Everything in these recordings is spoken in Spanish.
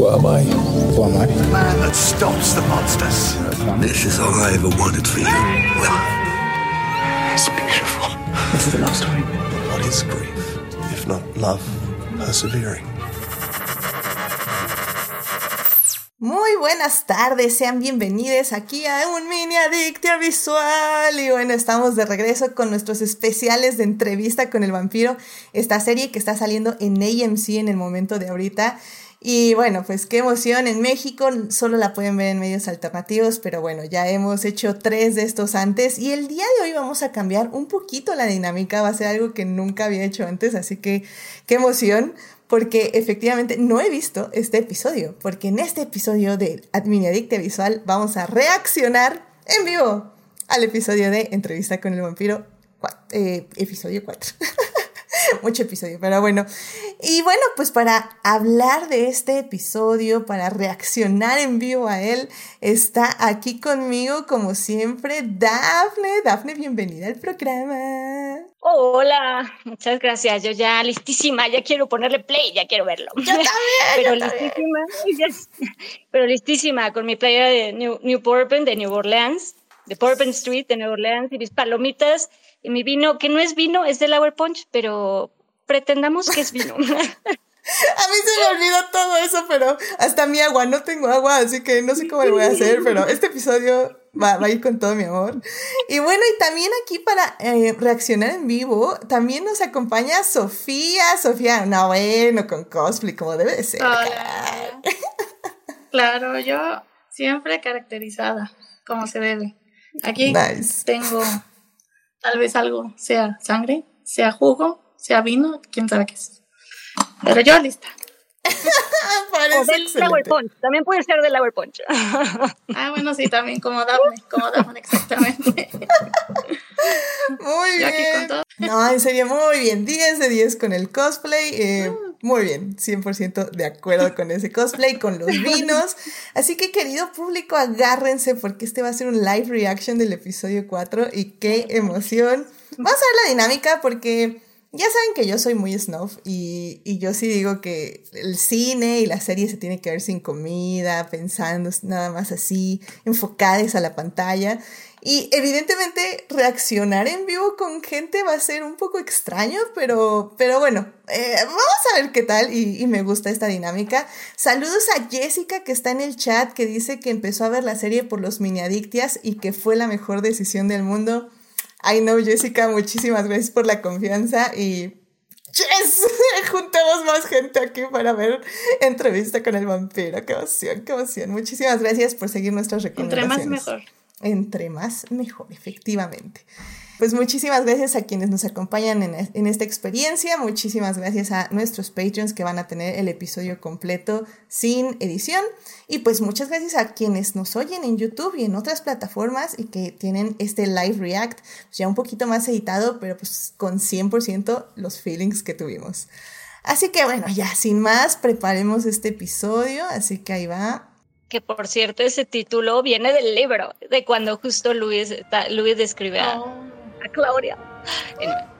Who am I? Who am I? Man that stops the monsters. This is all I ever wanted for you. Well, It's beautiful. This is a love story. What is grief, if not love persevering? Muy buenas tardes, sean bienvenidos aquí a un mini adictia visual. Y bueno, estamos de regreso con nuestros especiales de entrevista con el vampiro, esta serie que está saliendo en AMC en el momento de ahorita. Y bueno, pues qué emoción. En México, solo la pueden ver en medios alternativos, pero bueno, ya hemos hecho tres de estos antes. Y el día de hoy vamos a cambiar un poquito la dinámica, va a ser algo que nunca había hecho antes, así que qué emoción porque efectivamente no he visto este episodio, porque en este episodio de Admini Adicta Visual vamos a reaccionar en vivo al episodio de Entrevista con el Vampiro, eh, episodio 4. Mucho episodio, pero bueno. Y bueno, pues para hablar de este episodio, para reaccionar en vivo a él, está aquí conmigo, como siempre, Dafne. Dafne, bienvenida al programa. Hola, muchas gracias. Yo ya listísima, ya quiero ponerle play, ya quiero verlo. Yo también. pero yo listísima, yes. pero listísima con mi playa de New, New Bourbon, de New Orleans, de Bourbon Street de New Orleans y mis palomitas mi vino, que no es vino, es del Hour Punch, pero pretendamos que es vino. A mí se me olvidó todo eso, pero hasta mi agua, no tengo agua, así que no sé cómo lo voy a hacer, pero este episodio va, va a ir con todo mi amor. Y bueno, y también aquí para eh, reaccionar en vivo, también nos acompaña Sofía. Sofía, no, bueno, con cosplay, como debe de ser. Hola. Claro, yo siempre caracterizada, como se debe. Aquí Nice. tengo tal vez algo, sea sangre, sea jugo, sea vino, quién sabe qué es. Pero yo lista. o del. Punch, también puede ser del Hour Punch. Ah, bueno, sí, también como Daphne, como Daphne, exactamente. Muy Yo aquí con bien. todo. No, en serio, muy bien. 10 de 10 con el cosplay. eh, muy bien, 100% de acuerdo con ese cosplay, con los vinos. Así que, querido público, agárrense porque este va a ser un live reaction del episodio 4 y qué emoción. Vamos a ver la dinámica porque ya saben que yo soy muy snuff y, y yo sí digo que el cine y la serie se tiene que ver sin comida, pensando nada más así, enfocadas a la pantalla. Y evidentemente reaccionar en vivo con gente va a ser un poco extraño, pero, pero bueno, eh, vamos a ver qué tal y, y me gusta esta dinámica. Saludos a Jessica que está en el chat que dice que empezó a ver la serie por los mini adictias y que fue la mejor decisión del mundo. I know Jessica, muchísimas gracias por la confianza y ¡Yes! Juntamos más gente aquí para ver entrevista con el vampiro. ¡Qué emoción, qué emoción! Muchísimas gracias por seguir nuestras Entre recomendaciones. más mejor. Entre más mejor, efectivamente. Pues muchísimas gracias a quienes nos acompañan en, en, esta experiencia. Muchísimas gracias a nuestros Patreons que van a tener el episodio completo sin edición. Y pues muchas gracias a quienes nos oyen en YouTube y en otras plataformas y que tienen este live react ya un poquito más editado, pero pues con 100% los feelings que tuvimos. Así que bueno, ya sin más, preparemos este episodio. Así que ahí va que por cierto ese título viene del libro, de cuando justo Luis, Luis describe a, Oh, a Claudia.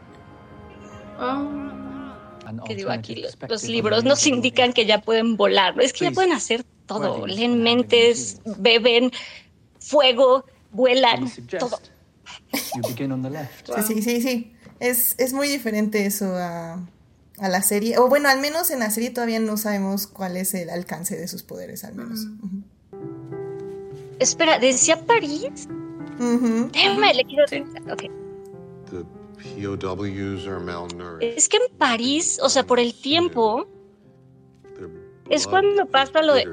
Oh. que digo aquí, los, los libros nos indican que ya pueden volar, es que ya pueden hacer todo, leen mentes, beben, fuego, vuelan, todo. Sí, sí, sí, sí. Es, es muy diferente eso a, a, la serie. O bueno, al menos en la serie todavía no sabemos cuál es el alcance de sus poderes, al menos. Uh -huh. Espera, ¿decía París? Uh -huh. Déjame, le quiero... Sí. Ok. The POWs are malnourished. Es que en París, o sea, por el tiempo, es cuando pasa lo de...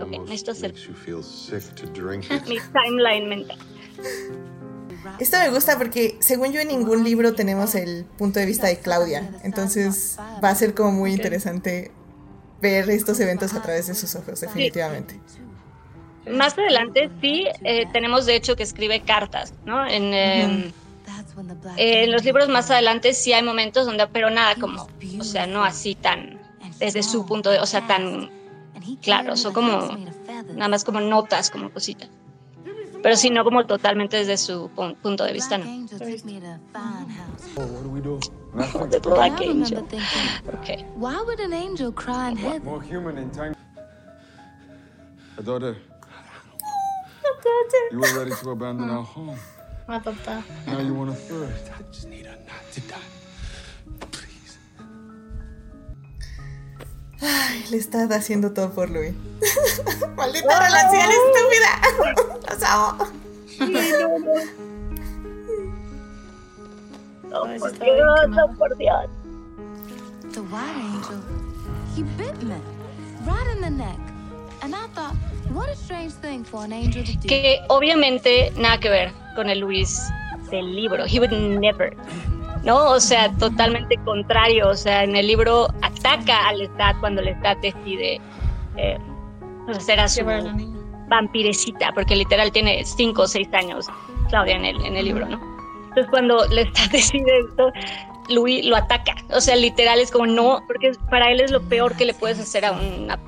Ok, necesito hacer mi timeline mental. Esto me gusta porque, según yo, en ningún libro tenemos el punto de vista de Claudia. Entonces, va a ser como muy interesante ver estos eventos a través de sus ojos, definitivamente. Sí. Más adelante, sí, eh, tenemos de hecho que escribe cartas, ¿no? En, eh, en, los libros más adelante sí hay momentos donde, pero nada como, o sea, no así tan, desde su punto de, o sea, tan claro, son como, nada más como notas, como cositas. Pero si no como totalmente desde su punto de vista, ¿no? The Black Angel. Okay. Why would an angel cry in heaven? More human in time. Adore, you were ready to abandon our home. Now you want a third. I just need her not to die. Ay, le está haciendo todo por Louis. Maldita relación estúpida. Los amo. Ay, sí está bien Dios, oh, por Dios. The white angel, he bit me right in the neck. And I thought, what a strange thing for an angel to do. Que obviamente nada que ver con el Luis del libro. He would never. ¿No? O sea, totalmente contrario. O sea, en el libro ataca al Stat cuando el Stat decide eh, hacer a su vampirecita, porque literal tiene 5 o 6 años, Claudia, en el, en el libro, ¿no? Entonces cuando le está decide esto, Louis lo ataca. O sea, literal es como no, porque para él es lo peor que le puedes hacer a, una,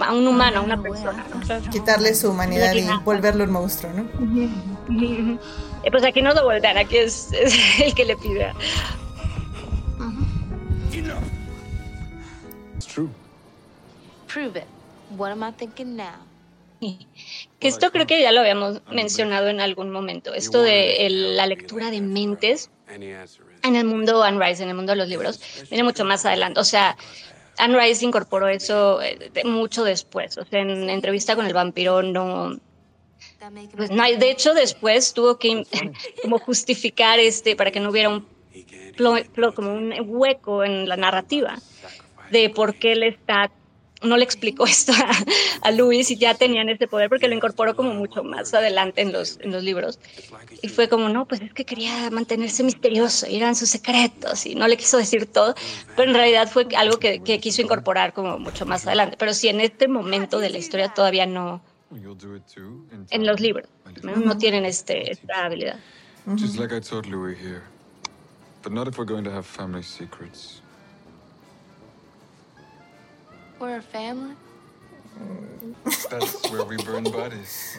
a un humano, a una persona. ¿no? Quitarle su humanidad y volverlo un monstruo, ¿no? Eh, pues aquí no lo voltean, aquí es, es el que le pide. It's true. Prove it. What am I thinking now? Que esto creo que ya lo habíamos mencionado en algún momento, esto de el- la lectura de mentes en el mundo Anne Rice, en el mundo de los libros, viene mucho más adelante. O sea, Anne Rice incorporó eso eh, mucho después. O sea, en entrevista con el vampiro no, pues no hay. De hecho, después tuvo que como justificar este para que no hubiera un como un hueco en la narrativa de por qué él está no le explicó esto a, a Luis y ya tenían ese poder porque lo incorporó como mucho más adelante en los, en los libros. Y fue como, no, pues es que quería mantenerse misterioso, y eran sus secretos y no le quiso decir todo, pero en realidad fue algo que, que quiso incorporar como mucho más adelante. Pero sí, en este momento de la historia todavía no, Well, you'll do it too. in en los libros, no, no tienen este, esta habilidad. Just like I taught Louis here. But not if we're going to have family secrets. We're a family. That's where we burn bodies.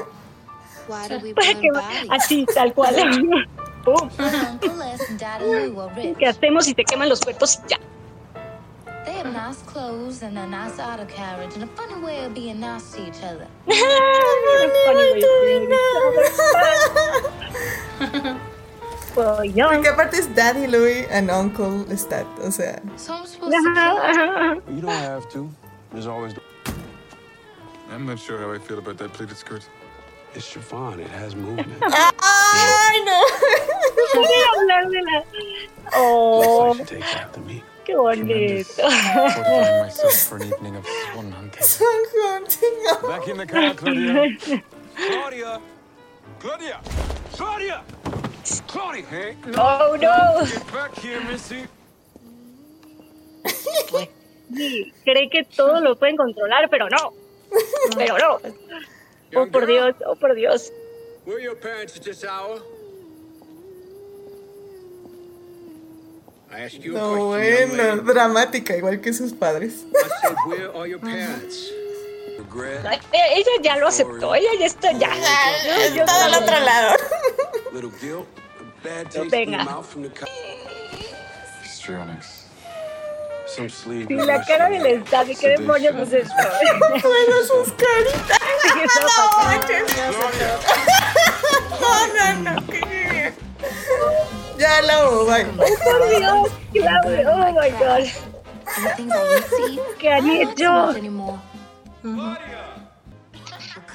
Why do we burn que- bodies? así, tal cual. ¿Qué hacemos si te queman los cuerpos y ya? They have nice clothes and a nice auto carriage and a funny way of being nice to each other. well, Pollón. Porque aparte es Daddy Louis and Uncle Stat. O sea, So I'm supposed to kill You don't have to. There's always. I'm not sure how I feel about that pleated skirt. It's chiffon. It has movement. ¡Ay, no! hablar de la- Oh, Looks like she takes after me. Qué bonito. Claudia. Claudia! Claudia! Claudia! Oh, no. get back here, Missy. Sí, cree que todo lo pueden controlar, pero no. Pero no. Oh, por Dios, oh, por Dios. Where are your parents at this hour? I asked you a No, bueno, dramática, igual que sus padres. I said, where are your parents? Regret. Ay, Ella ya lo aceptó, ella ya está, ya. Yo- yo- Todo al otro lado. Venga. your mouth from the co- Histrionics. Some sleep. Y la cara del estadio, ¿qué demonios es esto? Bueno, sus caritas. No, no, no. ¿qué? Ya la amo, bye. Por Dios, Claudia, oh my God. ¿Qué han hecho?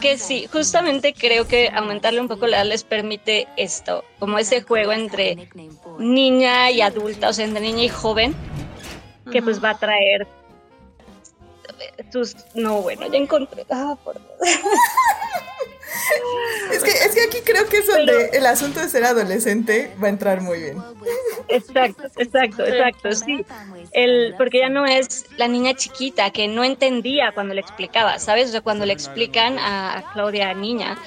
Que sí, justamente creo que aumentarle un poco la edad les permite esto, como ese juego entre niña y adulta, o sea, entre niña y joven, que pues va a traer sus... No, bueno, ya encontré... Ah, por Dios. Es que, es que aquí creo que es donde el asunto de ser adolescente va a entrar muy bien. Exacto, exacto, exacto, sí. El, porque ya no es la niña chiquita que no entendía cuando le explicaba, ¿sabes? O sea, cuando le explican a, a Claudia niña,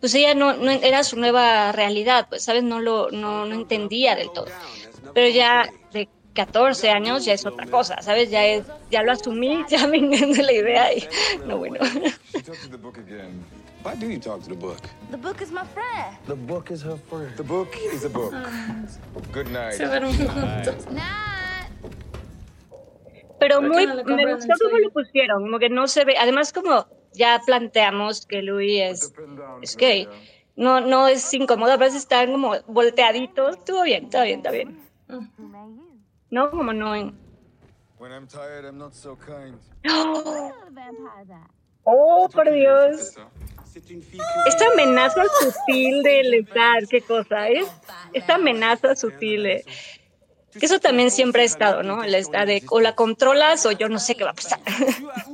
pues ella no, no era su nueva realidad, pues, ¿sabes? No lo no, no entendía del todo. Pero ya de 14 años ya es otra cosa, ¿sabes? Ya es ya lo asumí, ya me entiendo la idea y no bueno. Why do you talk to the book? The book is my friend. The book is her friend. The book is a book. Good night. Se duermen juntos. Night. Pero ¿Por qué muy, no me gustó cómo lo pusieron, como que no se ve, además como ya planteamos que Louis es, es gay, no, no es incómodo, a veces están como volteaditos, estuvo bien, está bien, está bien. No, como no en... When I'm tired, I'm not so kind. Oh, por Dios. Esta amenaza sutil de Lestat, qué cosa es. Esta amenaza sutil. de- Que eso también siempre ha estado, ¿no? De o la controlas o yo no sé qué va a pasar.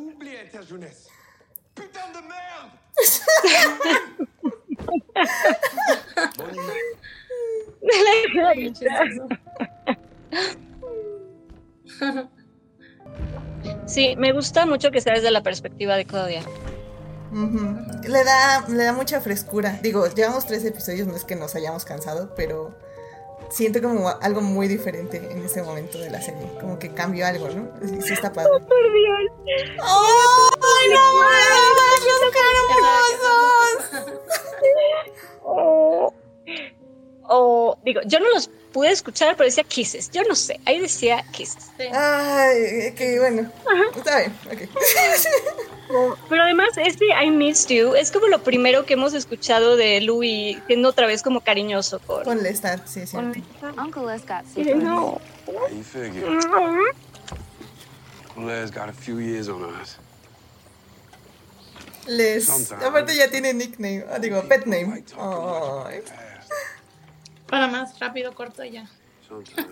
Sí, me gusta mucho que sea desde la perspectiva de Claudia. Le da, le da mucha frescura. Digo, llevamos tres episodios, no es que nos hayamos cansado, pero siento como algo muy diferente en este momento de la serie. Como que cambió algo, ¿no? Sí, sí está padre. Por Dios. ¡Ay, no! ¡Los hermosos! O, o, digo, yo no los pude escuchar, pero decía kisses. Yo no sé, ahí decía kisses. Ay, que bueno. Está bien, ok. Pero además, este I Missed You es como lo primero que hemos escuchado de Louis siendo otra vez como cariñoso con. Con Lestat, sí, sí. con- Uncle Les got Y de, no. You figure? Got a few years on us. Les. Aparte ya tiene nickname. ah, digo, pet name. Ay. Para más rápido, corto y ya.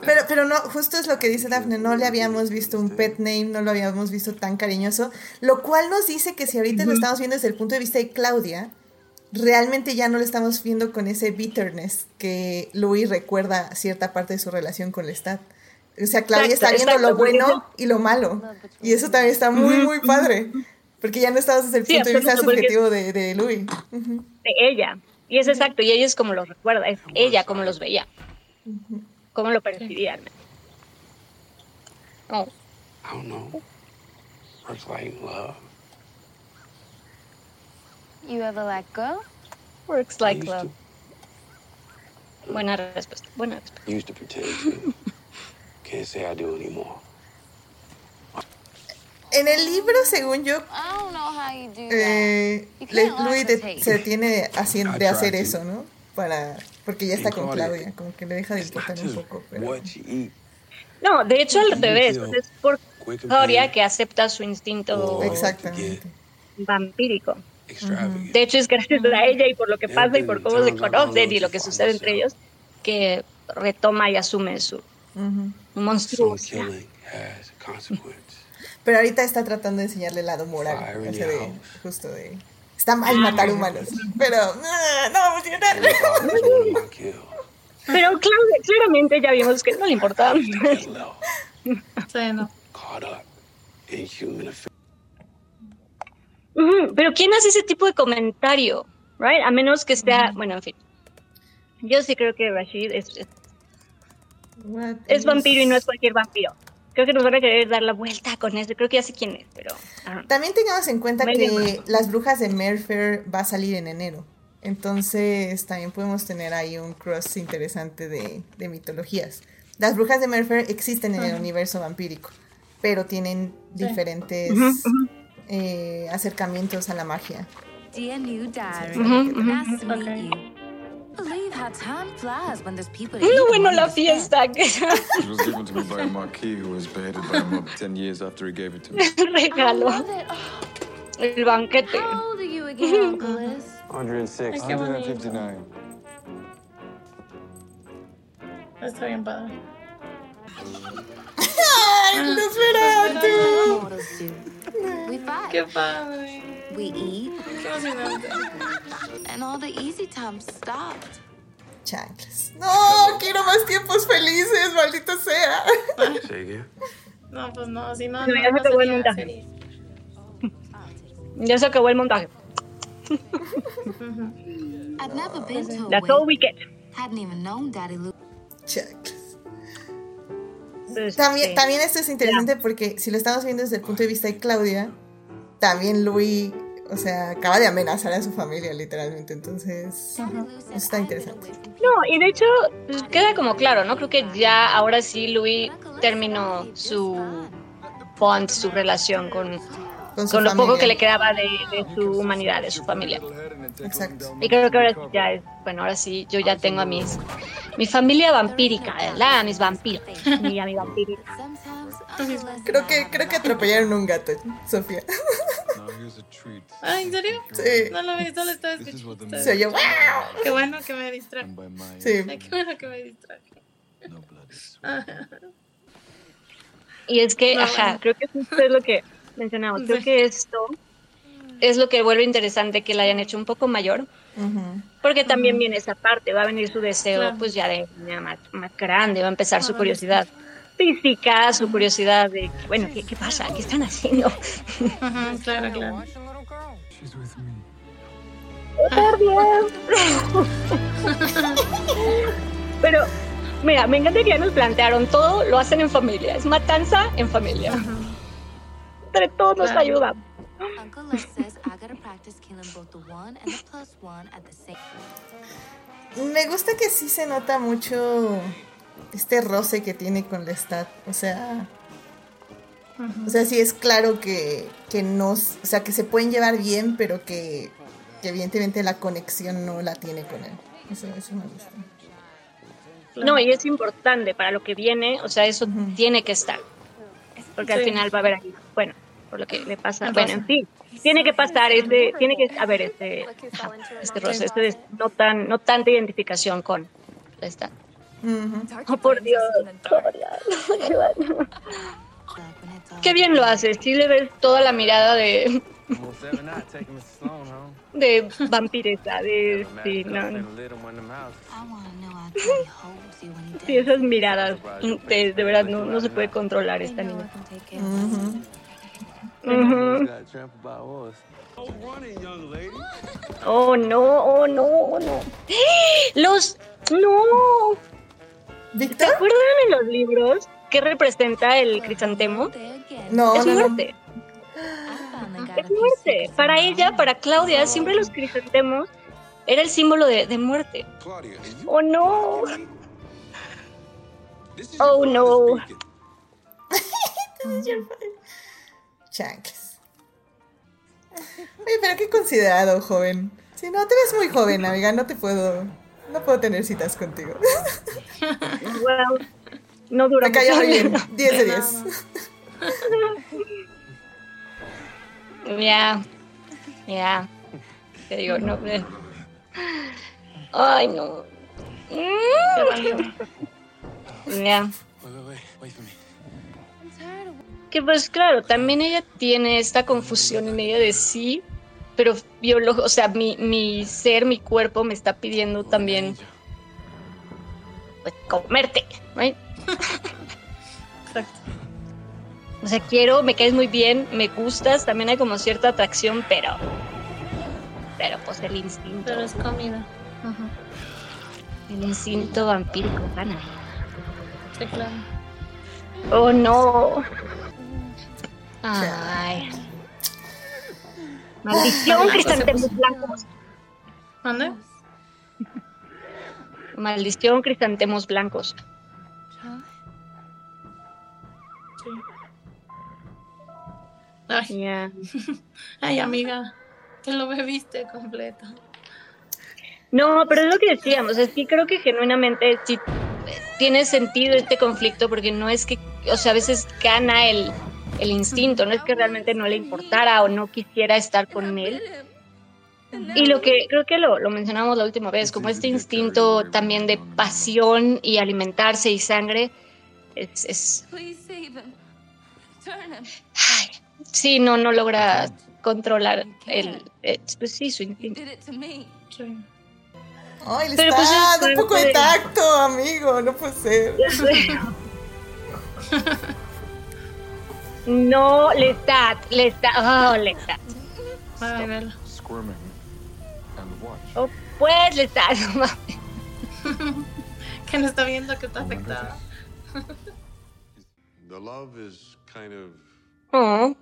Pero, pero no, justo es lo que dice Daphne, no le habíamos visto un pet name, no lo habíamos visto tan cariñoso, lo cual nos dice que si ahorita lo estamos viendo desde el punto de vista de Claudia, realmente ya no lo estamos viendo con ese bitterness que Louis recuerda cierta parte de su relación con Lestat. O sea, Claudia Exacto, está viendo lo exacto, bueno y lo malo. Y eso también está muy, muy padre. Porque ya no estamos desde el Sí, punto de vista subjetivo de, de Louis. De ella. Y es exacto, y ella es como lo recuerda, es ella como los veía, como lo percibían. Oh, I don't know. Works like love. You ever let go? works like love. Buena respuesta, buena respuesta. Used to pretend to. Can't say I do anymore. En el libro, según yo, eh, Louis de- se detiene haci- I de hacer eso, ¿no? Para, porque ya está con Claudia, Claudia, como que le deja de importar un poco. Pero... No, de hecho al revés, es por pain, que acepta su instinto Oh. Exactamente. vampírico. De hecho es gracias a ella y por lo que pasa y por cómo se conocen y lo que sucede entre ellos que retoma y asume su Ujú. Pero ahorita está tratando de enseñarle el lado moral. O sea, de, justo de. Está mal matar humanos. Pero. ah, No, va a. Pero claro, claramente ya vimos que no le importaba. Sí, no. Pero ¿quién hace ese tipo de comentario? Right? A menos que sea, bueno, en fin. Yo sí creo que Rashid es, vampiro y no es cualquier vampiro. Creo que nos van a querer dar la vuelta con eso. Creo que ya sé quién es, pero... ajá. También tengamos en cuenta Medio que. Las Brujas de Merfer va a salir en enero. Entonces también podemos tener ahí un cross interesante de, de mitologías. Las Brujas de Merfer existen en el universo vampírico, pero tienen diferentes eh, acercamientos a la magia. Dear new diary. Ujú, ujú. Nice to meet Okay. You. Believe how time flies when there's people to No, eat bueno, and la fiesta. que- It was given to me by a marquis who was beheaded by a mob 10 years after he gave it to me. regalo. Love it. Oh, El banquete. how old are you again, Uncle Liz? 106. Ay, qué bonito. 159. Está bien padre. Qué padre. We eat. Qué emocionante. And all the easy times stopped. Chanclas. No, quiero más tiempos felices, maldito sea. No, pues no, si no, No, no, ya se acabó el montaje. Ya se acabó el montaje. I've never been to a That's all we get. Hadn't even known Daddy Lou. Chanclas. También, sí. también esto es interesante porque si lo estamos viendo desde el punto de vista de Claudia, también Louis, o sea, acaba de amenazar a su familia literalmente, entonces eso está interesante. No, y de hecho queda como claro, ¿no? Creo que ya ahora sí Louis terminó su bond, su relación con, Con su con lo poco que le quedaba de, de su humanidad, de su familia. Exacto. Y creo que ahora sí ya es, bueno, ahora sí yo ya tengo a mis, mi familia vampírica, ¿verdad? A mis vampiros. Y a mi vampirita. Creo que, creo que atropellaron un gato, Sofía. Now here's a treat. Ay, ¿en serio? Sí. No lo vi, solo estaba escuchando. Se oyó. Qué bueno que me distraje. Sí. Ay, qué bueno que me distraje. no blood is Y es que, No, ajá, bueno. creo que esto es lo que mencionamos. Creo que esto es lo que vuelve interesante que la hayan hecho un poco mayor. Porque también viene esa parte, va a venir su deseo, Claro. pues ya de ya más, más grande, va a empezar su Ajá. curiosidad física, su curiosidad de, bueno, ¿qué, qué pasa? ¿Qué están haciendo? Claro, claro. Pero, mira, me encanta que ya nos plantearon todo, lo hacen en familia, es matanza en familia. Entre todos nos Claro. ayudamos. Me gusta que sí se nota mucho este roce que tiene con Lestat. O sea. O sea, sí es claro que, que no. O sea, que se pueden llevar bien, pero que, que evidentemente la conexión no la tiene con él. Eso, eso me gusta. No, y es importante para lo que viene, o sea, eso Ujú. tiene que estar. Porque al Sí. final va a haber ahí, bueno, por lo que le pasa, El bueno, en fin, tiene que pasar este, tiene que haber este, ajá, este roce, este no tan, no tanta identificación con esta. Oh, por Dios, Qué bien lo hace, sí le ves toda la mirada de, de vampiresa, de, sí, no, sí, esas miradas, de, de verdad no, no se puede controlar esta niña. Ujú. Ujú. Oh no, oh no, oh no. Los, no, ¿Se ¿Víctor? acuerdan en los libros qué representa el crisantemo? No, es no, no. muerte, es muerte. Para ella, para Claudia, siempre los crisantemos era el símbolo de, de muerte. Oh no, Oh, no. Chanques. Oye, pero qué considerado, joven. Si no, te ves muy joven, amiga. No te puedo. No puedo tener citas contigo. well, no dura Me cayó mucho. bien. 10 de 10. Ya, ya. Te digo, no. Ay, no. Ya. Wait, Que pues claro, también ella tiene esta confusión en ella de sí, pero biólogo, o sea, mi, mi ser, mi cuerpo me está pidiendo también pues, comerte, right? O sea, quiero, me caes muy bien, me gustas, también hay como cierta atracción, pero pero pues el instinto, Pero es comida. El instinto vampírico gana. Sí, claro. Oh no. Ay. Maldición, crisantemos blancos. ¿Mande? Maldición, crisantemos blancos. Sí. Ay, ay, amiga. Que lo bebiste completo. No, pero es lo que decíamos. Es que creo que genuinamente sí tiene sentido este conflicto porque no es que, o sea, a veces gana el, el instinto, no es que realmente no le importara o no quisiera estar con él. Y lo que creo que lo, lo mencionamos la última vez, como este instinto también de pasión y alimentarse y sangre, es, es ay, sí, no, no logra controlar el, pues sí, su instinto. Sí. Ay, le Pero, está pues, un poco de tacto, amigo. No puede ser. No, Lestat, Lestat, oh, Lestat. And watch. Oh, pues Lestat, no mames. Que no está viendo que está afectada. The love is kind of Oh.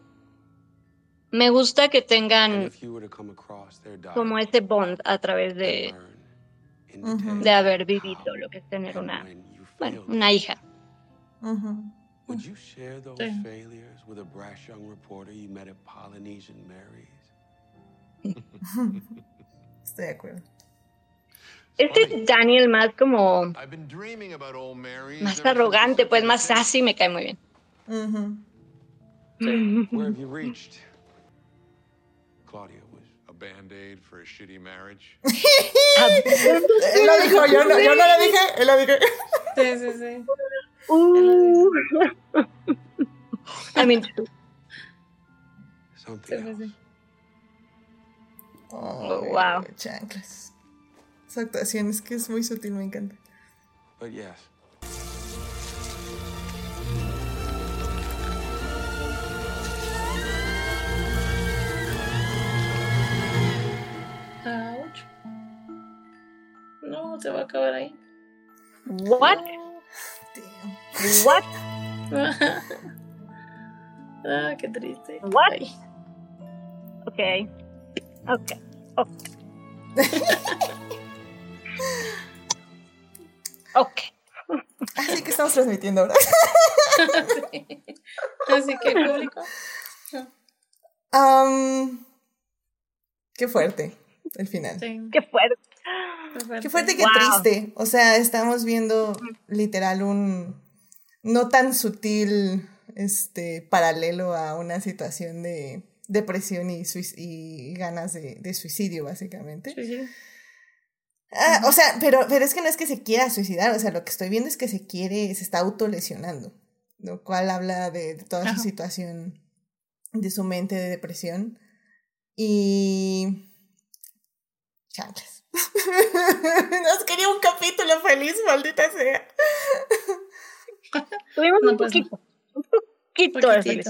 Me gusta que tengan if you were to come across their daughter, como ese bond a través de, de haber vivido lo que es tener una, bueno, una hija. Ujú. Would hmm. you share those Sí. failures with a brash young reporter you met at Polynesian Mary's? Estoy de acuerdo. Este Daniel más como I've been dreaming about old Mary's. más arrogante, pues más sassy, me cae muy bien. Mm-hmm. Ujú. Where have you reached? Claudia was A band-aid for a shitty marriage. Él lo dijo, yo no, yo no lo dije, él lo dije. Sí, sí, sí. Uh. I mean, something. Oh, wow. Chanclas. Su actuación es que es muy sutil, me encanta. But yes. Ouch. No, se va a acabar ahí. what? What? ah, qué triste. What? Ay. Okay. Okay. Okay. okay. Así que estamos transmitiendo ahora. Así que público. Am, qué fuerte el final. Sí, Qué fuerte. Qué fuerte, qué Wow. triste. O sea, estamos viendo literal un no tan sutil este paralelo a una situación de depresión y, y ganas de, de suicidio, básicamente. Sí, sí. Ah, o sea, pero, pero es que no es que se quiera suicidar, o sea, lo que estoy viendo es que se quiere, se está autolesionando, lo cual habla de, de toda su situación, de su mente de depresión. Y... Chanclas. Nos quería un capítulo feliz, maldita sea. Tuvimos No, un pues, poquito. Un poquito de feliz.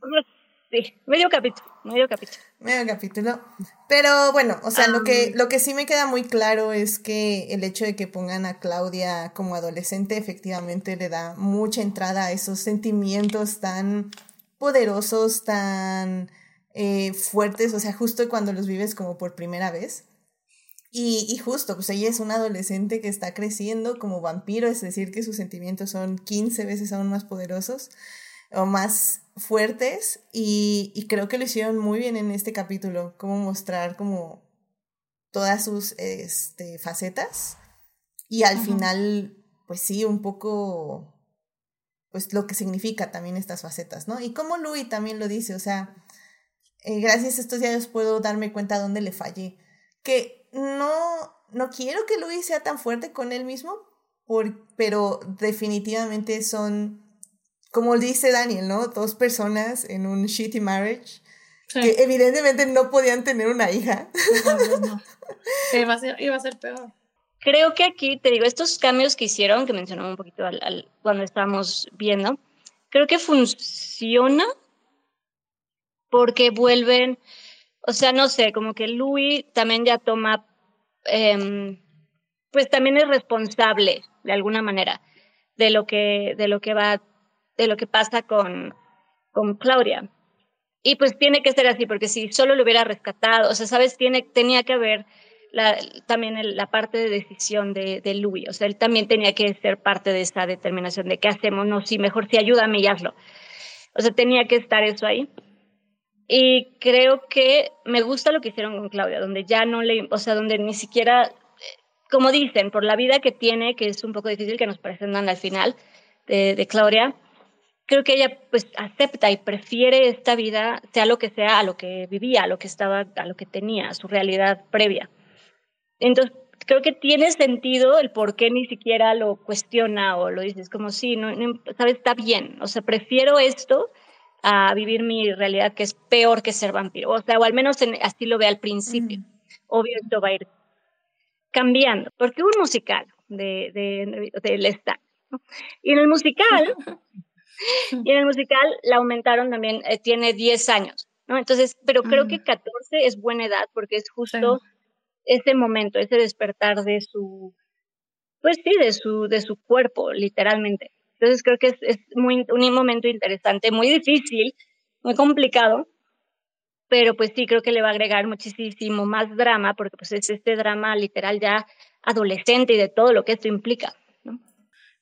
Poquitito. Sí, medio capítulo. Medio capítulo. Medio capítulo. Pero bueno, o sea, lo, que, lo que sí me queda muy claro es que el hecho de que pongan a Claudia como adolescente efectivamente le da mucha entrada a esos sentimientos tan poderosos, tan eh, fuertes, o sea, justo cuando los vives como por primera vez. Y, y justo, pues ella es una adolescente que está creciendo como vampiro, es decir, que sus sentimientos son 15 veces aún más poderosos o más fuertes y, y creo que lo hicieron muy bien en este capítulo, como mostrar como todas sus este, facetas y al Ajá. final, pues sí, un poco, pues lo que significa también estas facetas, ¿no? Y como Louis también lo dice, o sea, eh, gracias a estos diarios puedo darme cuenta dónde le fallé, que no, no quiero que Louis sea tan fuerte con él mismo, por, pero definitivamente son como dice Daniel, ¿no? Dos personas en un shitty marriage Sí. que evidentemente no podían tener una hija. No, no, no. Iba a ser, iba a ser peor. Creo que aquí, te digo, estos cambios que hicieron, que mencionamos un poquito al, al- cuando estábamos viendo, creo que funciona porque vuelven, o sea, no sé, como que Louis también ya toma, em, pues también es responsable de alguna manera de lo que, de lo que va, de lo que pasa con, con Claudia. Y pues tiene que ser así, porque si solo lo hubiera rescatado, o sea, sabes, tiene, tenía que haber la, también el- la parte de decisión de, de Louis, o sea, él también tenía que ser parte de esa determinación de qué hacemos, no, sí, mejor sí, ayúdame y hazlo. O sea, tenía que estar eso ahí. Y creo que me gusta lo que hicieron con Claudia, donde ya no le, o sea, donde ni siquiera, eh, como dicen, por la vida que tiene, que es un poco difícil que nos presentan al final de, de Claudia, creo que ella pues acepta y prefiere esta vida, sea lo que sea, a lo que vivía, a lo que estaba, a lo que tenía, a su realidad previa. Entonces, creo que tiene sentido el por qué ni siquiera lo cuestiona o lo dices como, sí, no, no, sabes, está bien, o sea, prefiero esto a vivir mi realidad que es peor que ser vampiro, o sea, o al menos en- así lo ve al principio. Obvio, esto va a ir cambiando, porque hubo un musical de, de, de, ¿no? Y en el musical, y en el musical la aumentaron también, eh, tiene 10 años, ¿no? Entonces, pero creo que 14 es buena edad porque es justo ese momento, ese despertar de su, pues sí, de su, de su cuerpo, literalmente. Entonces creo que es, es muy, un momento interesante, muy difícil, muy complicado, pero pues sí, creo que le va a agregar muchísimo más drama, porque pues es este drama literal ya adolescente y de todo lo que esto implica. ¿no?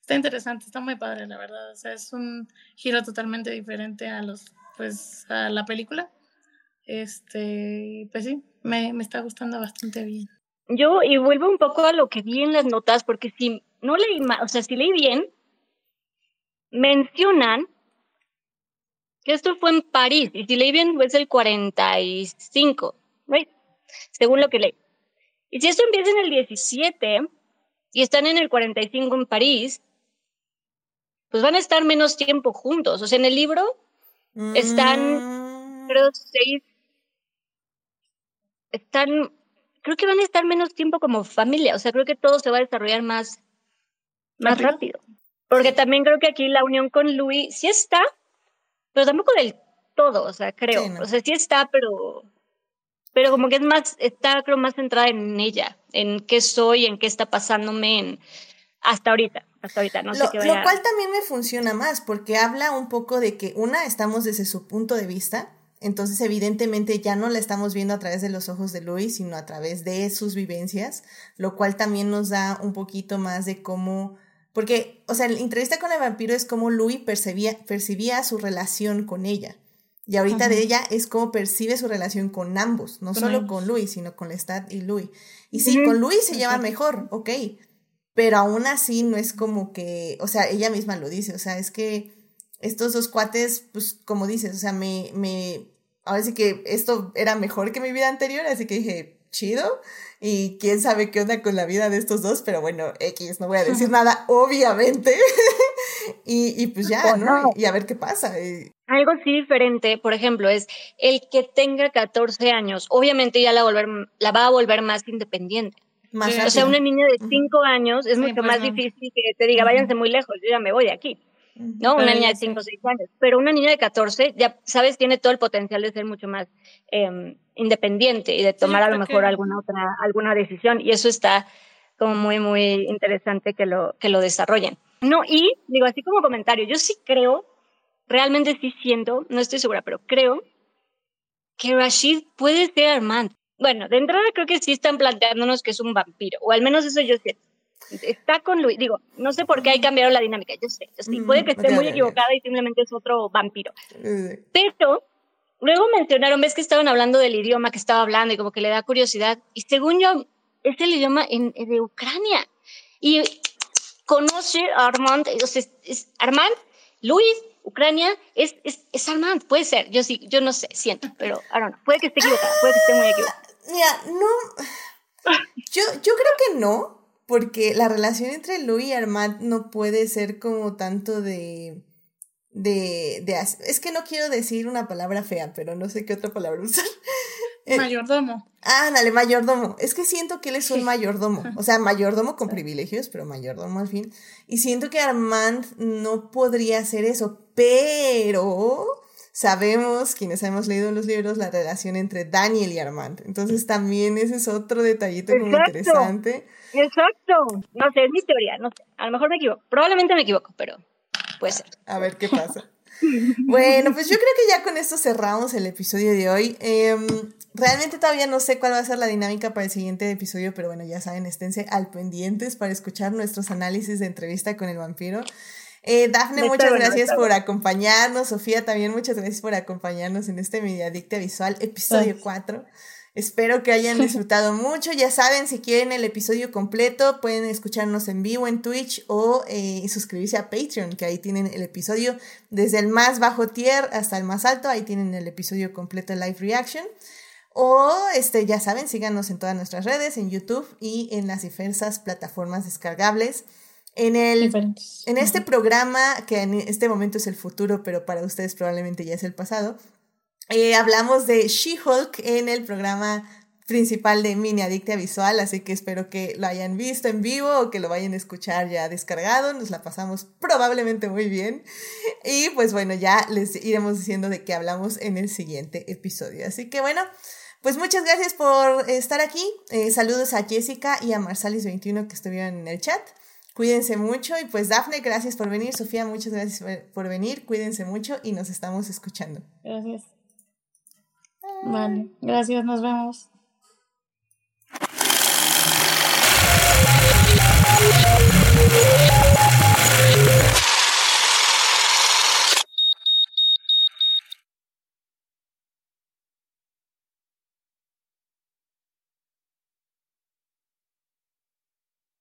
está interesante, está muy padre, la verdad. O sea, es un giro totalmente diferente a los, pues, a la película. Este, pues sí, me, me está gustando bastante bien. Yo, y vuelvo un poco a lo que vi en las notas, porque si no leí mal, o sea, si leí bien, mencionan que esto fue en París, y si leí bien, es el 45, right? Según lo que leí. Y si esto empieza en el 17 y están en el 45 en París, pues van a estar menos tiempo juntos. O sea, en el libro están, creo, seis, están, creo que van a estar menos tiempo como familia. O sea, creo que todo se va a desarrollar más, más rápido. Porque también creo que aquí la unión con Louis sí está, pero tampoco del todo, o sea, creo. O sea, sí está, pero pero como que es más, está creo más centrada en ella, en qué soy, en qué está pasándome en, hasta ahorita, hasta ahorita, no lo, sé qué Lo cual también me funciona más, porque habla un poco de que, una, estamos desde su punto de vista, entonces evidentemente ya no la estamos viendo a través de los ojos de Luis, sino a través de sus vivencias, lo cual también nos da un poquito más de cómo... Porque, o sea, la entrevista con el vampiro es como Louis percibía, percibía su relación con ella. Y ahorita de ella es cómo percibe su relación con ambos, no solo con Luis, sino con Lestat y Louis. Y sí, con Luis se lleva mejor, ok, pero aún así no es como que, o sea, ella misma lo dice, o sea, es que estos dos cuates, pues como dices, o sea, me, me, ahora sí que esto era mejor que mi vida anterior, así que dije, chido, y quién sabe qué onda con la vida de estos dos, pero bueno, X, no voy a decir nada, obviamente. y, y, pues ya, ¿no? Y a ver qué pasa. Algo sí diferente, por ejemplo, es el que tenga 14 años, obviamente ya la, volver, la va a volver más independiente. Más o sea, una niña de 5 años es mucho más difícil que te diga, váyanse muy lejos, yo ya me voy de aquí. ¿no? Una niña de 5 o 6 años. Pero una niña de 14, ya sabes, tiene todo el potencial de ser mucho más eh, independiente y de tomar a lo mejor alguna otra, alguna decisión. Y eso está como muy, muy interesante que lo, que lo desarrollen. No, y digo, así como comentario, yo sí creo, realmente sí siento, no estoy segura, pero creo que Rashid puede ser Armand. Bueno, de entrada creo que sí están planteándonos que es un vampiro, o al menos eso yo sé está con Luis. Digo, no sé por qué hay cambiado la dinámica. Yo sé, yo sé. puede que esté muy equivocada y simplemente es otro vampiro. Pero luego mencionaron, ves que estaban hablando del idioma que estaba hablando y como que le da curiosidad. Y según yo, es el idioma en, de Ucrania. Y conoce a Armand, o es, Armand, Luis, Ucrania, es, es, es, Armand, puede ser. Yo sí, yo no sé, siento, pero I. Puede que esté equivocada, puede que esté muy equivocada. Mira, no. Yo, yo creo que no, porque la relación entre Louis y Armand no puede ser como tanto de, de, de, es que no quiero decir una palabra fea, pero no sé qué otra palabra usar. Eh, mayordomo. Ah, dale, mayordomo. Es que siento que él es un mayordomo. O sea, mayordomo con privilegios, pero mayordomo al fin. Y siento que Armand no podría hacer eso, pero sabemos, quienes hemos leído los libros, la relación entre Daniel y Armand. Entonces también ese es otro detallito muy interesante. Exacto. No sé, es mi teoría, no sé. A lo mejor me equivoco. Probablemente me equivoco, pero puede ser. A ver qué pasa. bueno, pues yo creo que ya con esto cerramos el episodio de hoy. Em, realmente todavía no sé cuál va a ser la dinámica para el siguiente episodio, pero bueno, ya saben, esténse al pendientes para escuchar nuestros análisis de entrevista con el vampiro. Eh, Dafne, muchas gracias por acompañarnos. Sofía, también muchas gracias por acompañarnos en este Mediadicta Visual, episodio 4. Espero que hayan disfrutado mucho. Ya saben, si quieren el episodio completo, pueden escucharnos en vivo en Twitch o eh, suscribirse a Patreon, que ahí tienen el episodio desde el más bajo tier hasta el más alto. Ahí tienen el episodio completo live reaction. O, este, ya saben, síganos en todas nuestras redes, en YouTube y en las diversas plataformas descargables. En, el, en este programa, que en este momento es el futuro, pero para ustedes probablemente ya es el pasado, eh, hablamos de She-Hulk en el programa principal de Mini Adictia Visual, así que espero que lo hayan visto en vivo o que lo vayan a escuchar ya descargado, nos la pasamos probablemente muy bien y pues bueno, ya les iremos diciendo de qué hablamos en el siguiente episodio, así que bueno, pues muchas gracias por estar aquí, eh, saludos a Jessica y a Marsalis21 que estuvieron en el chat. Cuídense mucho y pues Dafne, gracias por venir. Sofía, muchas gracias por venir. Cuídense mucho y nos estamos escuchando. Gracias. Vale, gracias, nos vemos.